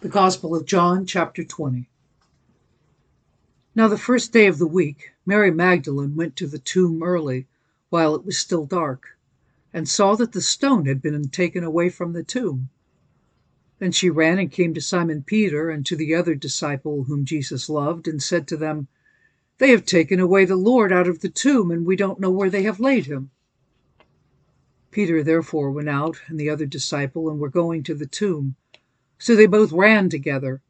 The Gospel of John, chapter 20. Now, the first day of the week, Mary Magdalene went to the tomb early, while it was still dark, and saw that the stone had been taken away from the tomb. Then she ran and came to Simon Peter and to the other disciple whom Jesus loved, and said to them, They have taken away the Lord out of the tomb, and we don't know where they have laid him. Peter therefore went out, and the other disciple, and were going to the tomb. So they both ran together,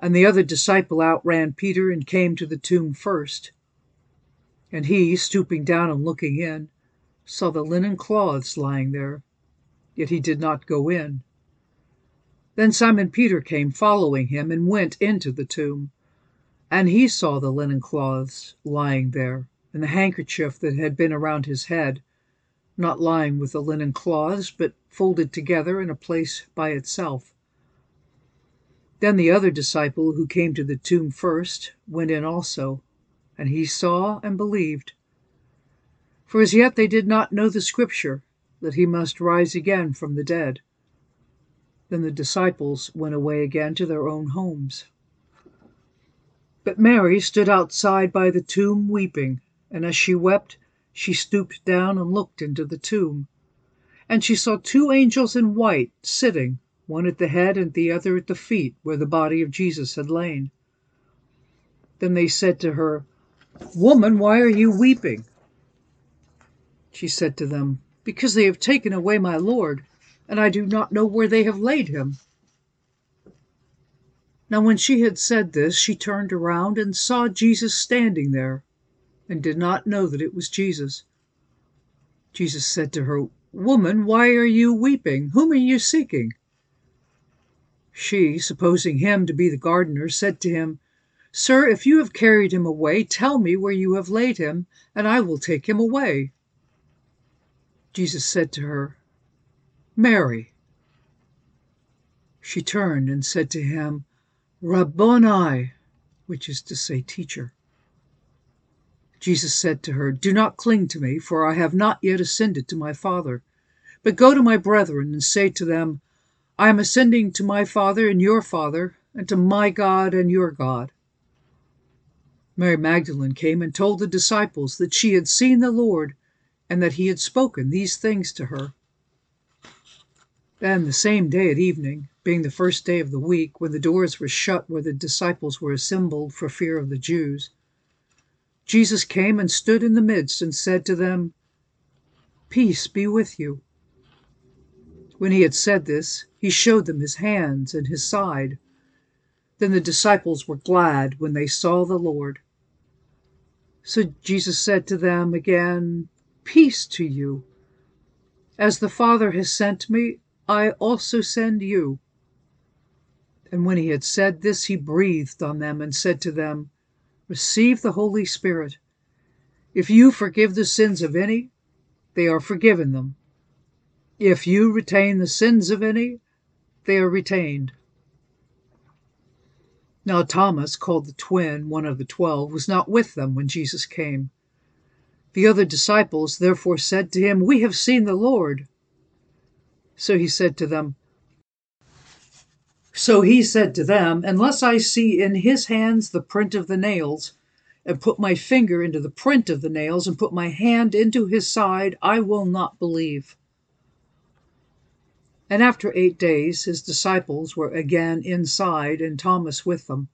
and the other disciple outran Peter and came to the tomb first. And he, stooping down and looking in, saw the linen cloths lying there, yet he did not go in. Then Simon Peter came following him and went into the tomb. And he saw the linen cloths lying there, and the handkerchief that had been around his head, not lying with the linen cloths, but folded together in a place by itself. Then the other disciple who came to the tomb first went in also, and he saw and believed. For as yet they did not know the scripture, that he must rise again from the dead. Then the disciples went away again to their own homes. But Mary stood outside by the tomb weeping, and as she wept, she stooped down and looked into the tomb. And she saw two angels in white sitting one at the head and the other at the feet, where the body of Jesus had lain. Then they said to her, Woman, why are you weeping? She said to them, Because they have taken away my Lord, and I do not know where they have laid him. Now when she had said this, she turned around and saw Jesus standing there, and did not know that it was Jesus. Jesus said to her, Woman, why are you weeping? Whom are you seeking? She, supposing him to be the gardener, said to him, Sir, if you have carried him away, tell me where you have laid him, and I will take him away. Jesus said to her, Mary. She turned and said to him, Rabboni, which is to say, teacher. Jesus said to her, Do not cling to me, for I have not yet ascended to my Father. But go to my brethren and say to them, I am ascending to my Father and your Father, and to my God and your God. Mary Magdalene came and told the disciples that she had seen the Lord, and that he had spoken these things to her. Then the same day at evening, being the first day of the week, when the doors were shut where the disciples were assembled for fear of the Jews, Jesus came and stood in the midst and said to them, Peace be with you. When he had said this, he showed them his hands and his side. Then the disciples were glad when they saw the Lord. So Jesus said to them again, Peace to you. As the Father has sent me, I also send you. And when he had said this, he breathed on them and said to them, Receive the Holy Spirit. If you forgive the sins of any, they are forgiven them. If you retain the sins of any, they are retained. Now Thomas, called the twin, one of the twelve, was not with them when Jesus came. The other disciples therefore said to him, We have seen the Lord. So he said to them, So he said to them, Unless I see in his hands the print of the nails, and put my finger into the print of the nails, and put my hand into his side, I will not believe. And after eight days his disciples were again inside, and Thomas with them.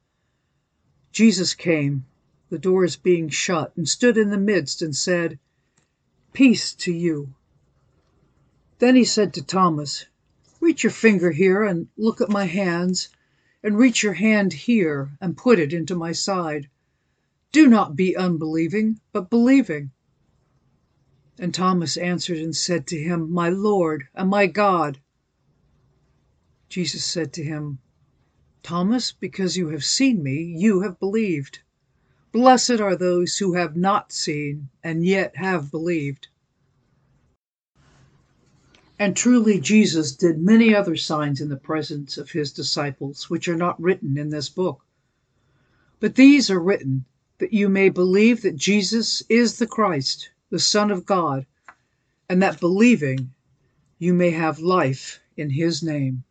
Jesus came, the doors being shut, and stood in the midst, and said, Peace to you. Then he said to Thomas, Reach your finger here, and look at my hands, and reach your hand here, and put it into my side. Do not be unbelieving, but believing. And Thomas answered and said to him, My Lord and my God. Jesus said to him, Thomas, because you have seen me, you have believed. Blessed are those who have not seen and yet have believed. And truly Jesus did many other signs in the presence of his disciples, which are not written in this book. But these are written that you may believe that Jesus is the Christ, the Son of God, and that believing you may have life in his name.